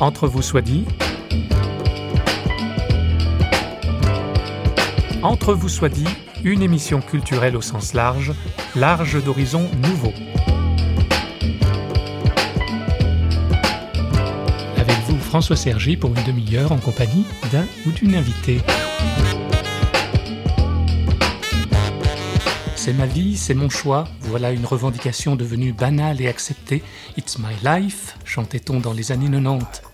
Entre vous soit dit. Entre vous soit dit, une émission culturelle au sens large, large d'horizons nouveaux. Avec vous, François Sergi, pour une demi-heure en compagnie d'un ou d'une invitée. C'est ma vie, c'est mon choix. Voilà une revendication devenue banale et acceptée. It's my life, chantait-on dans les années 90.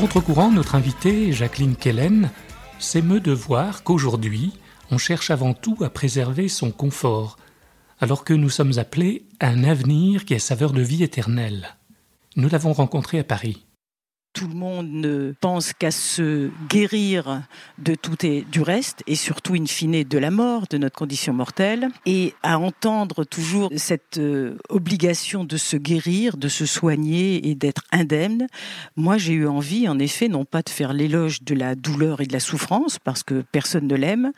Contre-courant, notre invitée, Jacqueline Kellen, s'émeut de voir qu'aujourd'hui, on cherche avant tout à préserver son confort, alors que nous sommes appelés à un avenir qui a saveur de vie éternelle. Nous l'avons rencontrée à Paris tout le monde ne pense qu'à se guérir de tout et du reste, et surtout, in fine, de la mort, de notre condition mortelle, et à entendre toujours cette euh, obligation de se guérir, de se soigner et d'être indemne. Moi, j'ai eu envie, en effet, non pas de faire l'éloge de la douleur et de la souffrance, parce que personne ne l'aime,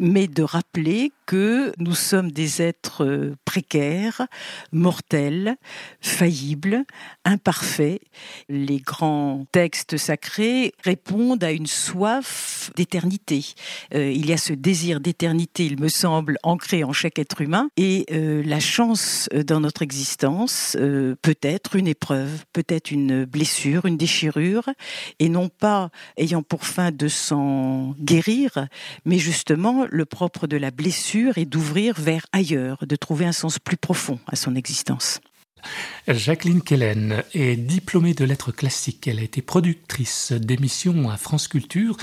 mais de rappeler que nous sommes des êtres euh, précaires, mortels, faillibles, imparfaits. Les grands textes sacrés répondent à une soif d'éternité. Euh, il y a ce désir d'éternité, il me semble, ancré en chaque être humain. Et euh, la chance euh, dans notre existence peut être une épreuve, peut-être une blessure, une déchirure, et non pas ayant pour fin de s'en guérir, mais justement le propre de la blessure est d'ouvrir vers ailleurs, de trouver un sens plus profond à son existence. Jacqueline Kellen est diplômée de lettres classiques. Elle a été productrice d'émissions à France Culture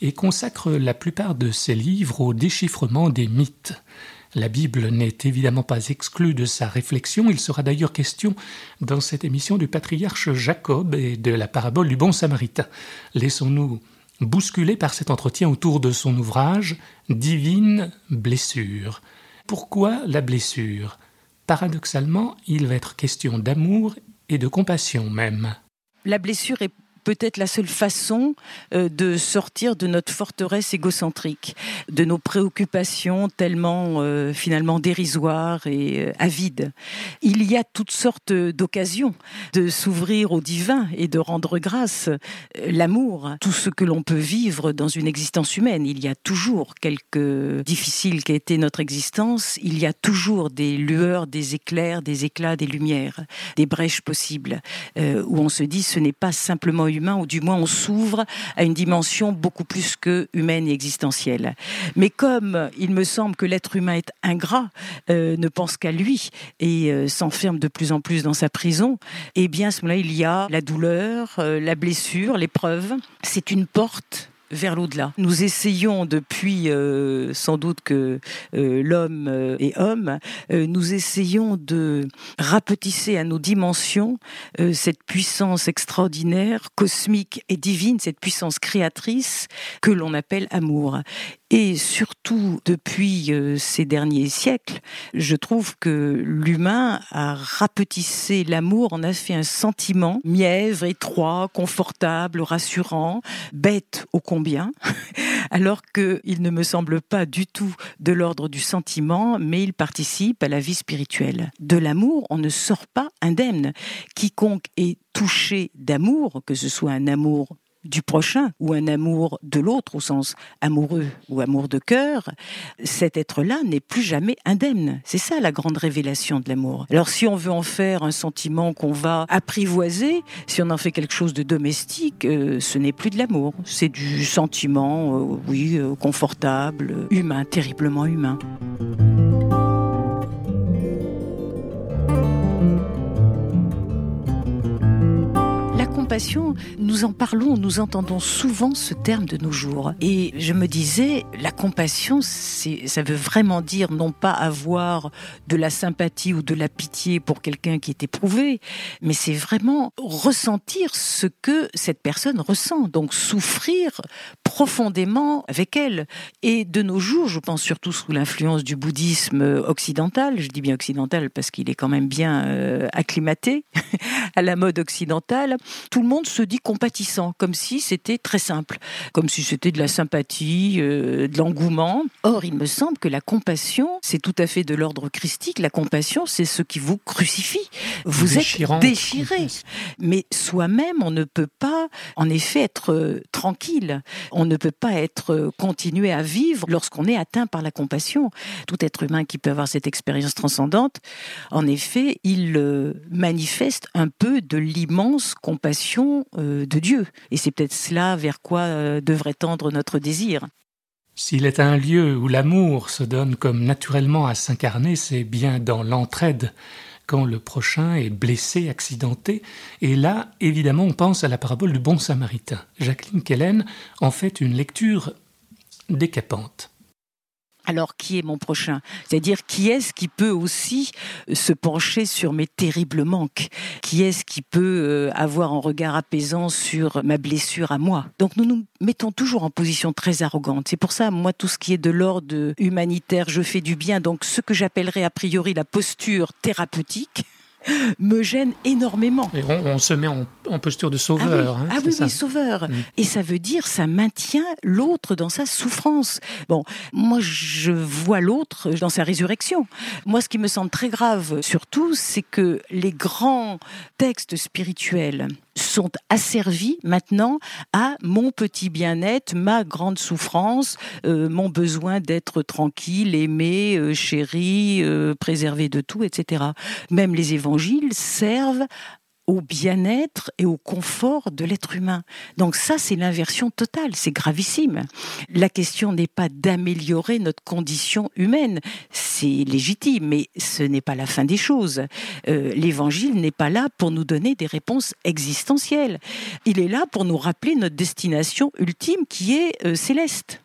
et consacre la plupart de ses livres au déchiffrement des mythes. La Bible n'est évidemment pas exclue de sa réflexion. Il sera d'ailleurs question dans cette émission du patriarche Jacob et de la parabole du bon samaritain. Laissons-nous bousculer par cet entretien autour de son ouvrage Divine blessure. Pourquoi la blessure? Paradoxalement, il va être question d'amour et de compassion même. Peut-être la seule façon euh, de sortir de notre forteresse égocentrique, de nos préoccupations tellement euh, finalement dérisoires et euh, avides. Il y a toutes sortes d'occasions de s'ouvrir au divin et de rendre grâce. L'amour, tout ce que l'on peut vivre dans une existence humaine, il y a toujours quelque difficile qu'a été notre existence, il y a toujours des lueurs, des éclairs, des éclats, des lumières, des brèches possibles, où on se dit ce n'est pas simplement humain, ou du moins on s'ouvre à une dimension beaucoup plus que humaine et existentielle. Mais comme il me semble que l'être humain est ingrat, euh, ne pense qu'à lui et euh, s'enferme de plus en plus dans sa prison, eh bien à ce moment-là, il y a la douleur, euh, la blessure, l'épreuve. C'est une porte vers l'au-delà. Nous essayons depuis euh, sans doute que euh, l'homme euh, est homme, nous essayons de rapetisser à nos dimensions cette puissance extraordinaire, cosmique et divine, cette puissance créatrice que l'on appelle amour. Et surtout, depuis ces derniers siècles, je trouve que l'humain a rapetissé l'amour, en a fait un sentiment mièvre, étroit, confortable, rassurant, bête ô alors qu'il ne me semble pas du tout de l'ordre du sentiment, mais il participe à la vie spirituelle. De l'amour, on ne sort pas indemne. Quiconque est touché d'amour, que ce soit un amour du prochain ou un amour de l'autre au sens amoureux ou amour de cœur, cet être-là n'est plus jamais indemne. C'est ça la grande révélation de l'amour. Alors si on veut en faire un sentiment qu'on va apprivoiser, si on en fait quelque chose de domestique, euh, ce n'est plus de l'amour. C'est du sentiment, euh, oui, euh, confortable, humain, terriblement humain. Nous en parlons, nous entendons souvent ce terme de nos jours. Et je me disais, la compassion, ça veut vraiment dire non pas avoir de la sympathie ou de la pitié pour quelqu'un qui est éprouvé, mais c'est vraiment ressentir ce que cette personne ressent. Donc souffrir profondément avec elle. Et de nos jours, je pense surtout sous l'influence du bouddhisme occidental, je dis bien occidental parce qu'il est quand même bien euh, acclimaté à la mode occidentale, tout monde se dit compatissant, comme si c'était très simple, comme si c'était de la sympathie, euh, de l'engouement. Or, il me semble que la compassion, c'est tout à fait de l'ordre christique. La compassion, c'est ce qui vous crucifie. Vous êtes déchiré. Mais soi-même, on ne peut pas, en effet, être euh, tranquille. On ne peut pas être euh, continué à vivre lorsqu'on est atteint par la compassion. Tout être humain qui peut avoir cette expérience transcendante, en effet, il manifeste un peu de l'immense compassion de Dieu. Et c'est peut-être cela vers quoi devrait tendre notre désir. S'il est un lieu où l'amour se donne comme naturellement à s'incarner, c'est bien dans l'entraide, quand le prochain est blessé, accidenté. Et là, évidemment, on pense à la parabole du bon samaritain. Jacqueline Kellen en fait une lecture décapante alors qui est mon prochain? C'est-à-dire qui est-ce qui peut aussi euh, se pencher sur mes terribles manques? Qui est-ce qui peut euh, avoir un regard apaisant sur ma blessure à moi? Donc nous nous mettons toujours en position très arrogante. C'est pour ça, moi, tout ce qui est de l'ordre humanitaire, je fais du bien. Donc ce que j'appellerais a priori la posture thérapeutique, me gêne énormément. on, se met en, posture de sauveur. Ah oui, hein, ah oui, oui, sauveur. Mm. Et ça veut dire, ça maintient l'autre dans sa souffrance. Bon, moi, je vois l'autre dans sa résurrection. Moi, ce qui me semble très grave, surtout, c'est que les grands textes spirituels sont asservis maintenant à mon petit bien-être, ma grande souffrance, euh, mon besoin d'être tranquille, aimé, euh, chéri, euh, préservé de tout, etc. Même les évangiles servent au bien-être et au confort de l'être humain. Donc ça, c'est l'inversion totale, c'est gravissime. La question n'est pas d'améliorer notre condition humaine, c'est légitime, mais ce n'est pas la fin des choses. Euh, L'évangile n'est pas là pour nous donner des réponses existentielles. Il est là pour nous rappeler notre destination ultime qui est euh, céleste.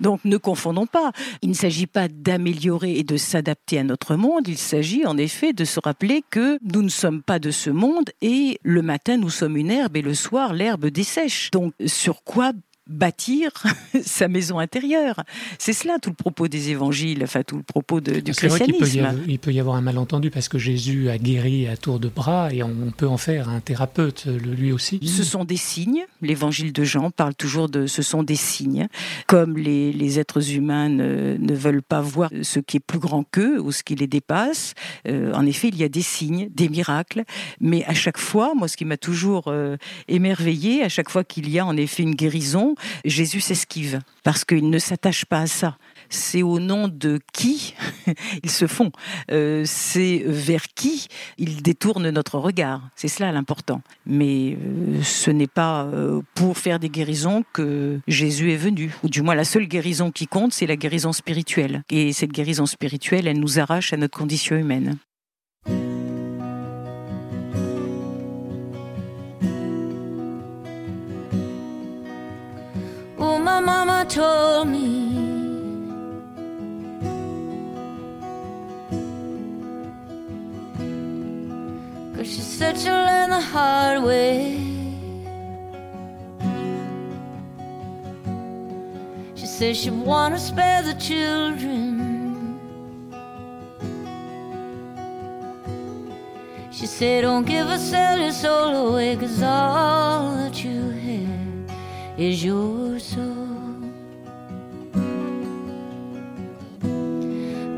Donc ne confondons pas. Il ne s'agit pas d'améliorer et de s'adapter à notre monde, il s'agit en effet de se rappeler que nous ne sommes pas de ce monde et le matin nous sommes une herbe et le soir l'herbe dessèche. Donc sur quoi bâtir sa maison intérieure. C'est cela tout le propos des évangiles, enfin tout le propos de, du christianisme. Vrai peut il peut y avoir un malentendu parce que Jésus a guéri à tour de bras et on peut en faire un thérapeute lui aussi. Ce sont des signes. L'évangile de Jean parle toujours de ce sont des signes. Comme les, les êtres humains ne, ne, veulent pas voir ce qui est plus grand qu'eux ou ce qui les dépasse, euh, en effet, il y a des signes, des miracles. Mais à chaque fois, moi, ce qui m'a toujours euh, émerveillé, à chaque fois qu'il y a en effet une guérison, Jésus s'esquive parce qu'il ne s'attache pas à ça. C'est au nom de qui ils se font. Euh, c'est vers qui ils détournent notre regard. C'est cela l'important. Mais euh, ce n'est pas euh, pour faire des guérisons que Jésus est venu. Ou du moins, la seule guérison qui compte, c'est la guérison spirituelle. Et cette guérison spirituelle, elle nous arrache à notre condition humaine. Mama told me. Cause she said she'll learn the hard way. She said she wanna spare the children. She said, Don't give a your soul away, cause all that you have is your soul.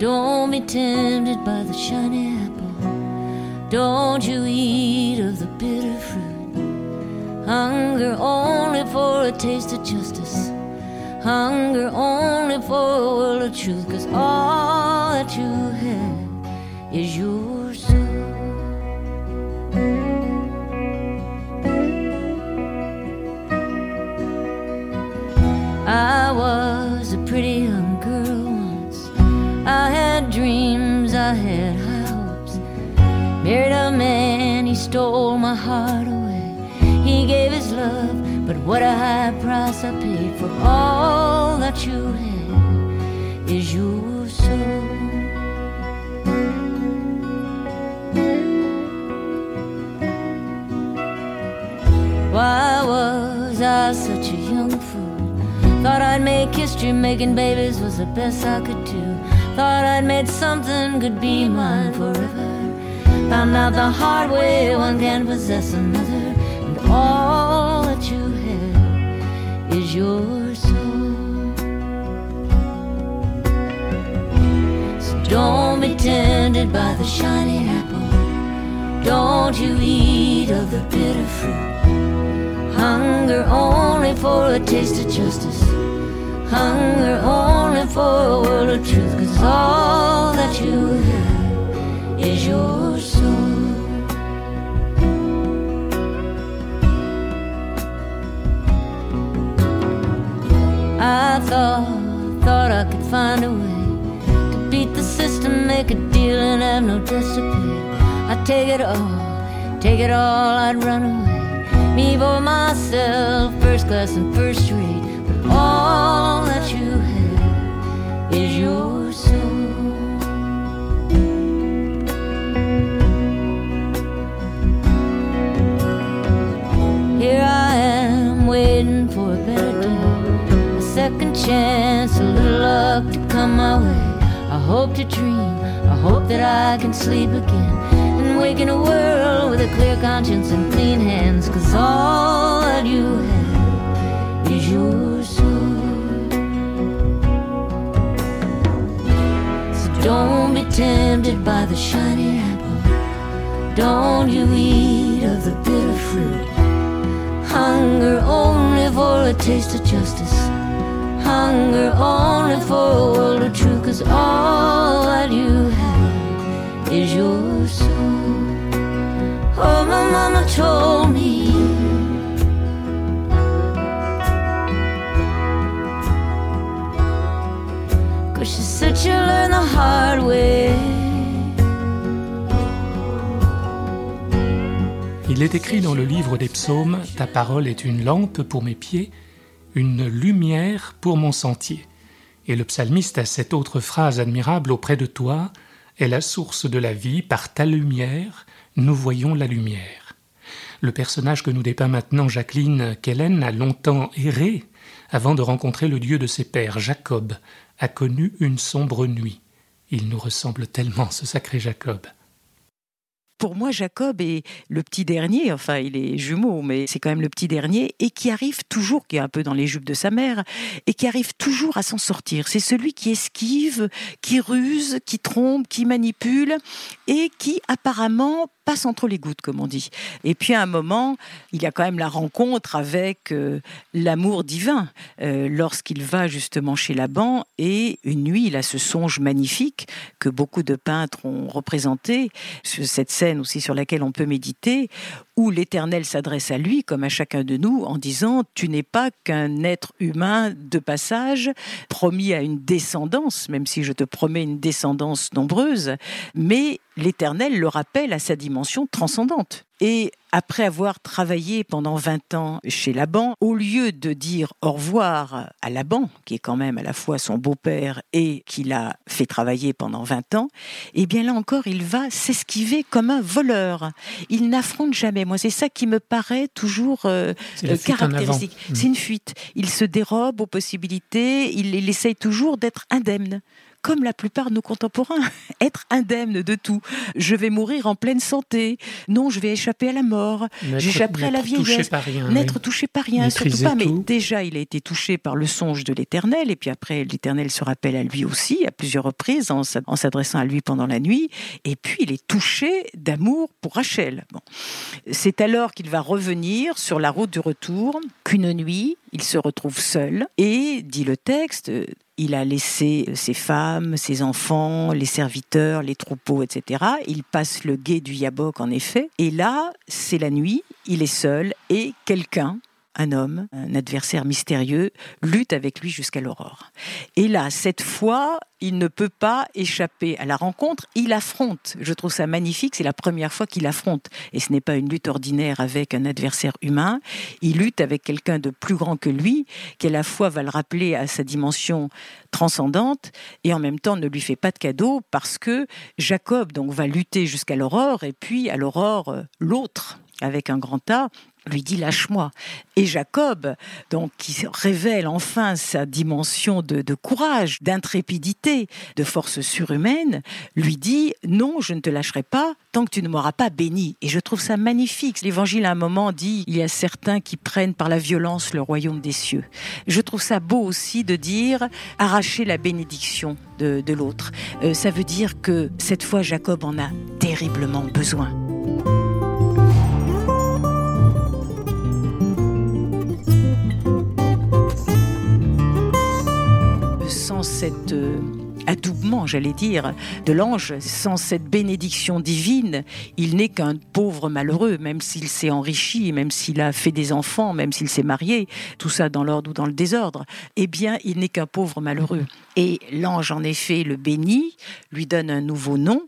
Don't be tempted by the shiny apple. Don't you eat of the bitter fruit. Hunger only for a taste of justice. Hunger only for a world of truth. Cause all that you have is your soul. I was Married a man, he stole my heart away. He gave his love, but what a high price I paid for all that you had is your soul. Why was I such a young fool? Thought I'd make history, making babies was the best I could do. Thought I'd made something could be mine forever. Found out the hard way one can possess another. And all that you have is your soul. So don't be tempted by the shiny apple. Don't you eat of the bitter fruit. Hunger only for a taste of justice. Hunger only for a world of truth. Cause all that you have first class and first rate. But all that you have is your soul. Here I am waiting for a better day, a second chance, a little luck to come my way. I hope to dream, I hope that I can sleep again and wake in a world with a clear conscience and clean hands. Cause all that you have is your soul. So don't be tempted by the shiny apple. Don't you eat of the bitter fruit. Hunger only for a taste of justice. Hunger only for a world of truth. Cause all that you have is your soul. Oh, my mama told me. Cause she said she'll learn the hard way. Il est écrit dans le livre des psaumes Ta parole est une lampe pour mes pieds, une lumière pour mon sentier. Et le psalmiste a cette autre phrase admirable auprès de toi est la source de la vie, par ta lumière, nous voyons la lumière. Le personnage que nous dépeint maintenant Jacqueline Kellen a longtemps erré avant de rencontrer le Dieu de ses pères, Jacob, a connu une sombre nuit. Il nous ressemble tellement, ce sacré Jacob pour moi, Jacob est le petit dernier, enfin, il est jumeau, mais c'est quand même le petit dernier, et qui arrive toujours, qui est un peu dans les jupes de sa mère, et qui arrive toujours à s'en sortir. C'est celui qui esquive, qui ruse, qui trompe, qui manipule, et qui apparemment entre les gouttes, comme on dit. Et puis à un moment, il y a quand même la rencontre avec euh, l'amour divin, euh, lorsqu'il va justement chez Laban, et une nuit, il a ce songe magnifique que beaucoup de peintres ont représenté, cette scène aussi sur laquelle on peut méditer, où l'Éternel s'adresse à lui, comme à chacun de nous, en disant, tu n'es pas qu'un être humain de passage, promis à une descendance, même si je te promets une descendance nombreuse, mais l'Éternel le rappelle à sa dimension transcendante. Et après avoir travaillé pendant 20 ans chez Laban, au lieu de dire au revoir à Laban, qui est quand même à la fois son beau-père et qui l'a fait travailler pendant 20 ans, eh bien là encore, il va s'esquiver comme un voleur. Il n'affronte jamais. Moi, c'est ça qui me paraît toujours euh, caractéristique. C'est une fuite. Il se dérobe aux possibilités, il, il essaye toujours d'être indemne comme la plupart de nos contemporains, être indemne de tout. Je vais mourir en pleine santé. Non, je vais échapper à la mort. J'échapperai à la vieillesse. N'être touché par rien, surtout pas. Mais déjà, il a été touché par le songe de l'Éternel, et puis après, l'Éternel se rappelle à lui aussi à plusieurs reprises en s'adressant à lui pendant la nuit. Et puis, il est touché d'amour pour Rachel. Bon. C'est alors qu'il va revenir sur la route du retour qu'une nuit, il se retrouve seul et, dit le texte, il a laissé ses femmes, ses enfants, les serviteurs, les troupeaux, etc. Il passe le guet du Yabok, en effet. Et là, c'est la nuit, il est seul et quelqu'un un homme, un adversaire mystérieux, lutte avec lui jusqu'à l'aurore. Et là, cette fois, il ne peut pas échapper à la rencontre, il affronte. Je trouve ça magnifique, c'est la première fois qu'il affronte. Et ce n'est pas une lutte ordinaire avec un adversaire humain, il lutte avec quelqu'un de plus grand que lui, qui à la fois va le rappeler à sa dimension transcendante et en même temps ne lui fait pas de cadeau parce que Jacob donc va lutter jusqu'à l'aurore et puis à l'aurore l'autre avec un grand A, lui dit lâche-moi. Et Jacob, donc, qui révèle enfin sa dimension de, courage, d'intrépidité, de force surhumaine, lui dit non, je ne te lâcherai pas tant que tu ne m'auras pas béni. Et je trouve ça magnifique. L'évangile à un moment dit il y a certains qui prennent par la violence le royaume des cieux. Je trouve ça beau aussi de dire arracher la bénédiction de, l'autre. Euh, ça veut dire que cette fois Jacob en a terriblement besoin. Cet euh, adoubement, j'allais dire, de l'ange, sans cette bénédiction divine, il n'est qu'un pauvre malheureux, même s'il s'est enrichi, même s'il a fait des enfants, même s'il s'est marié, tout ça dans l'ordre ou dans le désordre, eh bien, il n'est qu'un pauvre malheureux. Et l'ange, en effet, le bénit, lui donne un nouveau nom,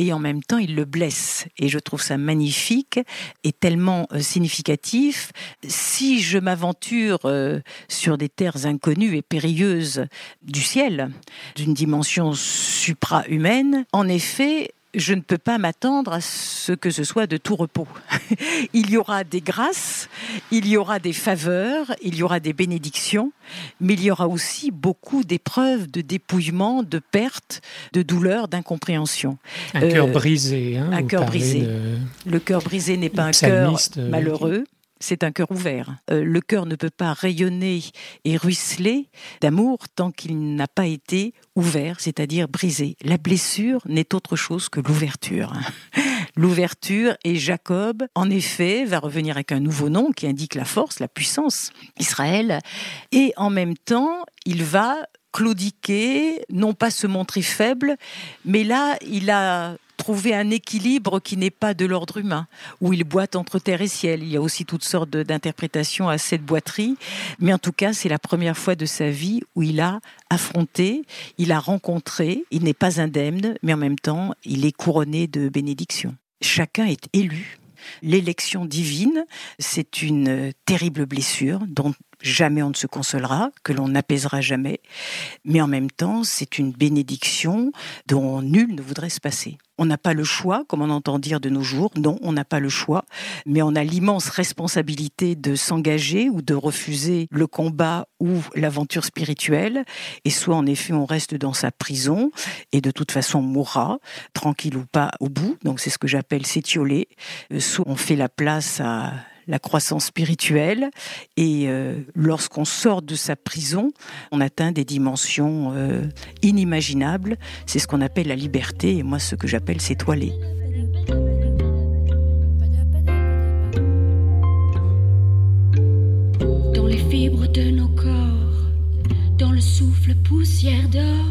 et en même temps il le blesse. Et je trouve ça magnifique et tellement euh, significatif. Si je m'aventure euh, sur des terres inconnues et périlleuses du ciel, d'une dimension supra-humaine, en effet, je ne peux pas m'attendre à ce que ce soit de tout repos. il y aura des grâces, il y aura des faveurs, il y aura des bénédictions, mais il y aura aussi beaucoup d'épreuves, de dépouillement, de pertes, de douleurs, d'incompréhension. Un cœur euh, brisé. Hein, un cœur brisé. Le cœur brisé n'est pas un cœur euh, malheureux c'est un cœur ouvert. Euh, le cœur ne peut pas rayonner et ruisseler d'amour tant qu'il n'a pas été ouvert, c'est-à-dire brisé. La blessure n'est autre chose que l'ouverture. l'ouverture et Jacob, en effet, va revenir avec un nouveau nom qui indique la force, la puissance, Israël, et en même temps, il va claudiquer, non pas se montrer faible, mais là, il a trouver un équilibre qui n'est pas de l'ordre humain, où il boite entre terre et ciel. Il y a aussi toutes sortes d'interprétations à cette boiterie, mais en tout cas, c'est la première fois de sa vie où il a affronté, il a rencontré, il n'est pas indemne, mais en même temps, il est couronné de bénédictions. Chacun est élu. L'élection divine, c'est une terrible blessure dont jamais on ne se consolera, que l'on n'apaisera jamais, mais en même temps, c'est une bénédiction dont nul ne voudrait se passer. On n'a pas le choix, comme on entend dire de nos jours. Non, on n'a pas le choix, mais on a l'immense responsabilité de s'engager ou de refuser le combat ou l'aventure spirituelle. Et soit en effet on reste dans sa prison et de toute façon on mourra, tranquille ou pas, au bout. Donc c'est ce que j'appelle s'étioler. Euh, soit on fait la place à la croissance spirituelle. Et euh, lorsqu'on sort de sa prison, on atteint des dimensions euh, inimaginables. C'est ce qu'on appelle la liberté, et moi ce que j'appelle s'étoiler. Dans les fibres de nos corps, dans le souffle poussière d'or,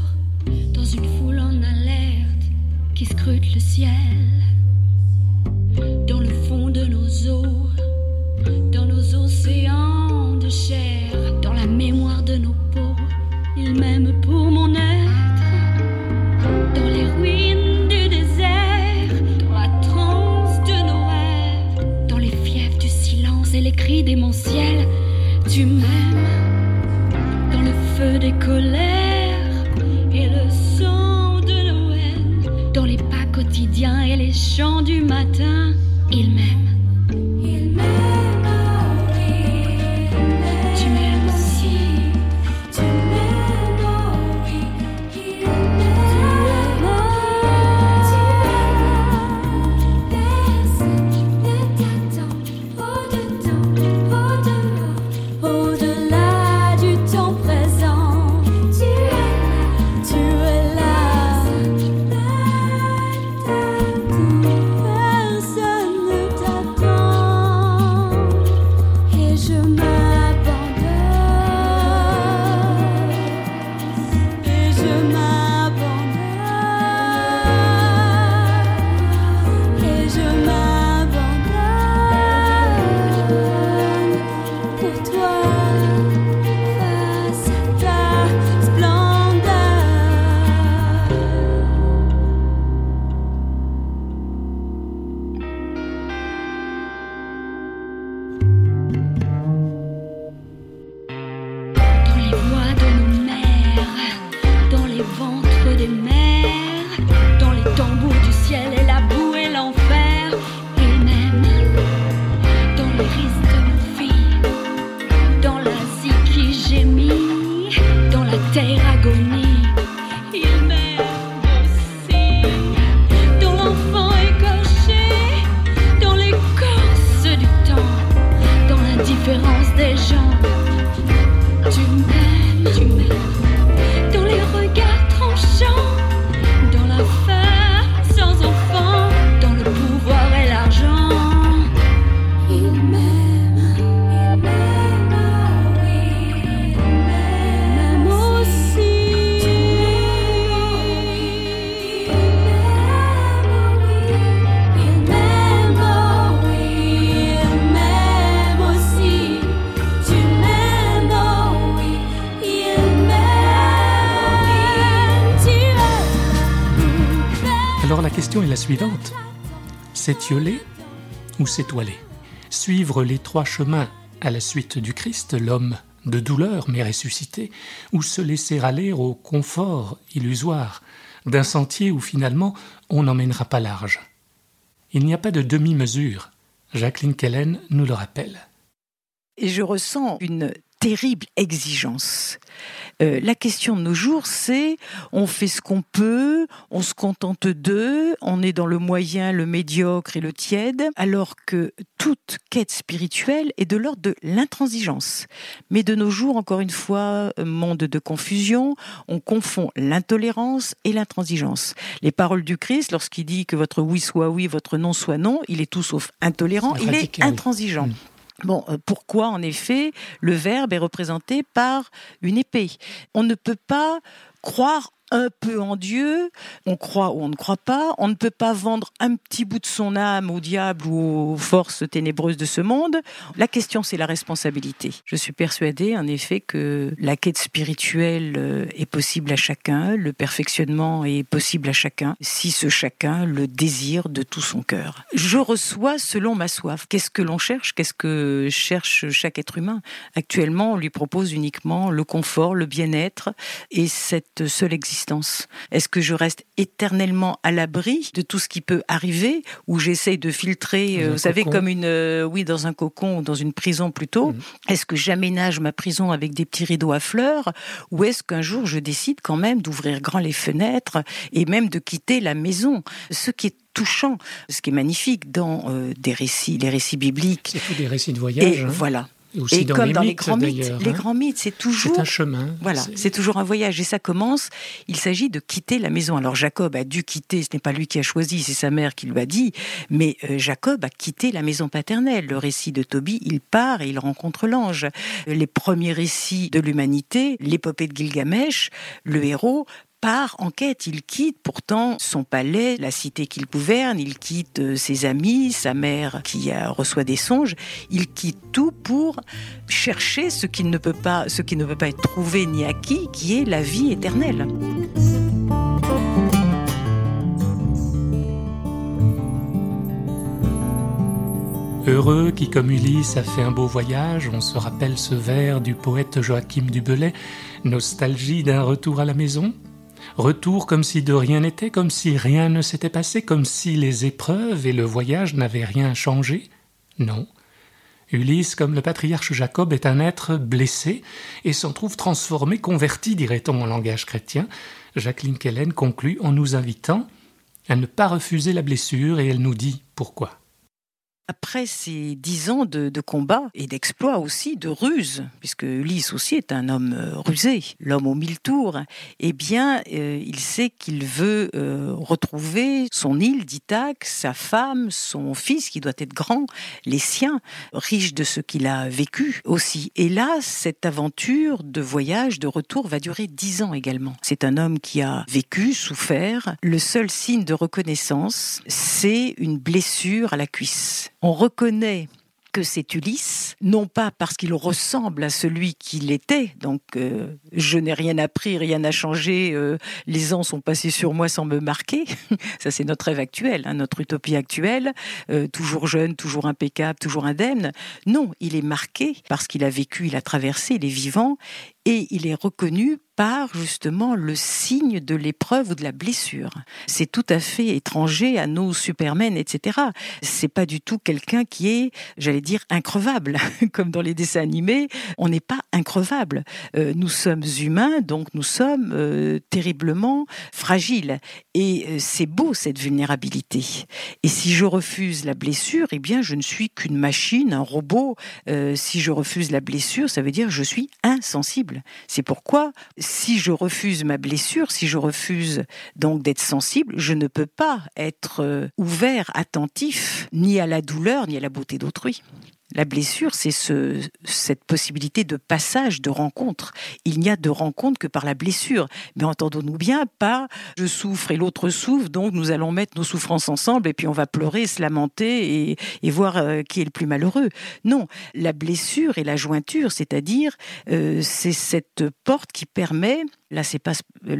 dans une foule en alerte qui scrute le ciel, He's S'étioler ou s'étoiler Suivre les trois chemins à la suite du Christ, l'homme de douleur mais ressuscité, ou se laisser aller au confort illusoire d'un sentier où finalement on n'emmènera pas large. Il n'y a pas de demi-mesure. Jacqueline Kellen nous le rappelle. Et je ressens une terrible exigence. Euh, la question de nos jours, c'est on fait ce qu'on peut, on se contente d'eux, on est dans le moyen, le médiocre et le tiède, alors que toute quête spirituelle est de l'ordre de l'intransigeance. Mais de nos jours, encore une fois, monde de confusion, on confond l'intolérance et l'intransigeance. Les paroles du Christ, lorsqu'il dit que votre oui soit oui, votre non soit non, il est tout sauf intolérant, il est intransigeant. Mm. Bon, euh, pourquoi en effet le verbe est représenté par une épée? On ne peut pas croire un peu en Dieu, on croit ou on ne croit pas, on ne peut pas vendre un petit bout de son âme au diable ou aux forces ténébreuses de ce monde. La question, c'est la responsabilité. Je suis persuadée, en effet, que la quête spirituelle euh, est possible à chacun, le perfectionnement est possible à chacun, si ce chacun le désire de tout son cœur. Je reçois selon ma soif. Qu'est-ce que l'on cherche? Qu'est-ce que cherche chaque être humain? Actuellement, on lui propose uniquement le confort, le bien-être et cette seule existence est-ce que je reste éternellement à l'abri de tout ce qui peut arriver ou j'essaye de filtrer, euh, vous savez, comme une, euh, oui, dans un cocon ou dans une prison plutôt mhm. Est-ce que j'aménage ma prison avec des petits rideaux à fleurs ou est-ce qu'un jour je décide quand même d'ouvrir grand les fenêtres et même de quitter la maison? Ce qui est touchant, ce qui est magnifique dans euh, des récits, les récits bibliques. C'est des récits de voyage. Et hein. voilà. Et, comme dans les grands mythes, les hein. grands mythes, c'est toujours un chemin. Voilà, c'est toujours un voyage et ça commence. Il s'agit de quitter la maison. Alors Jacob a dû quitter. Ce n'est pas lui qui a choisi, c'est sa mère qui lui a dit. Mais euh, Jacob a quitté la maison paternelle. Le récit de Tobie, il part et il rencontre l'ange. Les premiers récits de l'humanité, l'épopée de Gilgamesh, le héros part en quête. Il quitte pourtant son palais, la cité qu'il gouverne, il quitte euh, ses amis, sa mère qui reçoit des songes. Il quitte tout pour chercher ce qui ne peut pas, ce qui ne peut pas être trouvé ni acquis, qui est la vie éternelle. Heureux qui, comme Ulysse, a fait un beau voyage, on se rappelle ce vers du poète Joachim Dubelay, nostalgie d'un retour à la maison, Retour comme si de rien n'était, comme si rien ne s'était passé, comme si les épreuves et le voyage n'avaient rien changé Non. Ulysse, comme le patriarche Jacob, est un être blessé et s'en trouve transformé, converti, dirait-on en langage chrétien. Jacqueline Kellen conclut en nous invitant à ne pas refuser la blessure et elle nous dit pourquoi. Après ces dix ans de, combat et d'exploit aussi, de ruse, puisque Ulysse aussi est un homme euh, rusé, l'homme aux mille tours, eh bien, euh, il sait qu'il veut euh, retrouver son île d'Ithaque, sa femme, son fils qui doit être grand, les siens, riches de ce qu'il a vécu aussi. Et là, cette aventure de voyage, de retour, va durer dix ans également. C'est un homme qui a vécu, souffert. Le seul signe de reconnaissance, c'est une blessure à la cuisse on reconnaît que c'est Ulysse, non pas parce qu'il ressemble à celui qu'il était, donc euh, je n'ai rien appris, rien n'a changé, euh, les ans sont passés sur moi sans me marquer, ça c'est notre rêve actuel, hein, notre utopie actuelle, euh, toujours jeune, toujours impeccable, toujours indemne. Non, il est marqué parce qu'il a vécu, il a traversé, il est vivant, et il est reconnu par justement le signe de l'épreuve ou de la blessure. C'est tout à fait étranger à nos supermen, etc. C'est pas du tout quelqu'un qui est, j'allais dire, increvable, comme dans les dessins animés. On n'est pas increvable. Euh, nous sommes humains, donc nous sommes euh, terriblement fragiles. Et euh, c'est beau cette vulnérabilité. Et si je refuse la blessure, eh bien, je ne suis qu'une machine, un robot. si je refuse la blessure, ça veut dire que je suis insensible C'est pourquoi, si je refuse ma blessure, si je refuse donc d'être sensible, je ne peux pas être euh, ouvert, attentif, ni à la douleur, ni à la beauté d'autrui. La blessure, c'est ce, cette possibilité de passage, de rencontre. Il n'y a de rencontre que par la blessure. Mais entendons-nous bien, pas je souffre et l'autre souffre, donc nous allons mettre nos souffrances ensemble et puis on va pleurer, se lamenter et, voir euh, qui est le plus malheureux. Non, la blessure et la jointure, c'est-à-dire euh, c'est cette porte qui permet là c'est pas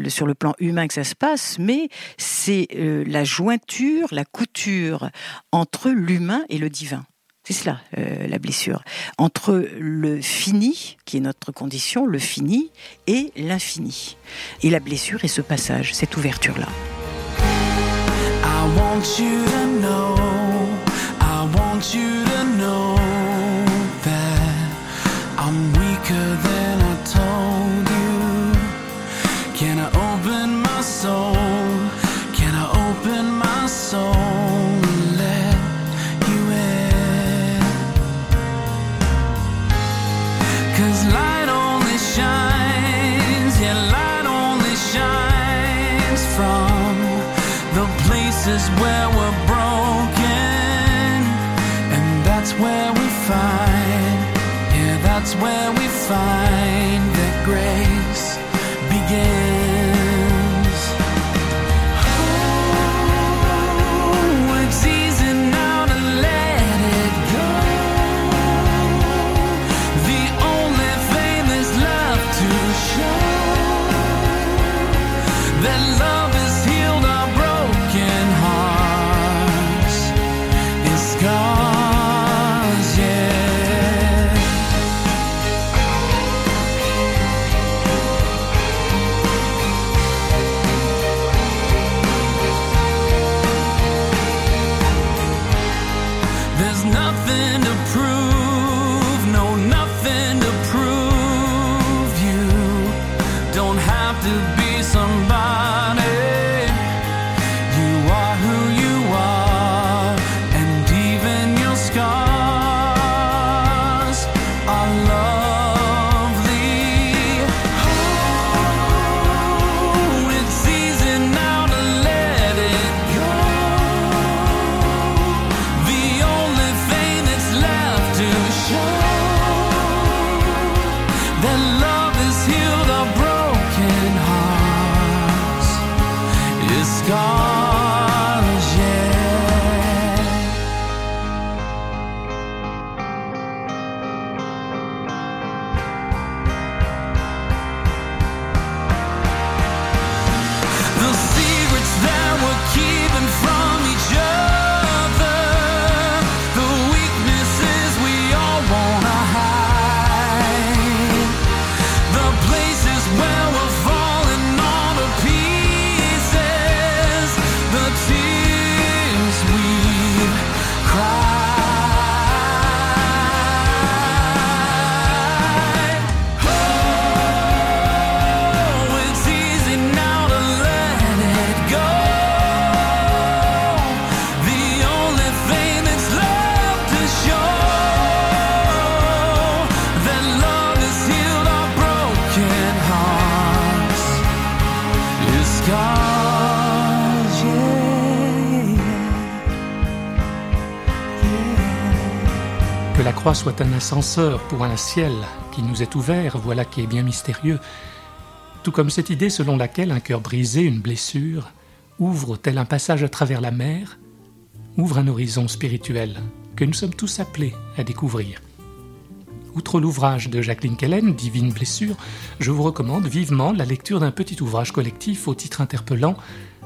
sur le plan humain que ça se passe, mais c'est euh, la jointure, la couture entre l'humain et le divin. C'est cela, euh, la blessure. Entre le fini, qui est notre condition, le fini, et l'infini. Et la blessure est ce passage, cette ouverture-là. is where we're broken, and that's where we find. Yeah, that's where we find. Soit un ascenseur pour un ciel qui nous est ouvert, voilà qui est bien mystérieux, tout comme cette idée selon laquelle un cœur brisé, une blessure, ouvre tel un passage à travers la mer, ouvre un horizon spirituel que nous sommes tous appelés à découvrir. Outre l'ouvrage de Jacqueline Kellen, Divine blessure, je vous recommande vivement la lecture d'un petit ouvrage collectif au titre interpellant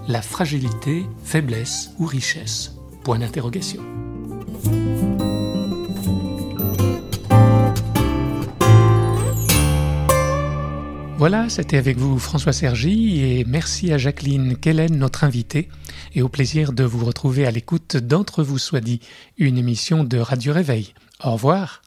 La fragilité, faiblesse ou richesse Point d'interrogation. Voilà, c'était avec vous François Sergi et merci à Jacqueline Kellen, notre invitée, et au plaisir de vous retrouver à l'écoute d'Entre vous soit dit, une émission de Radio Réveil. Au revoir.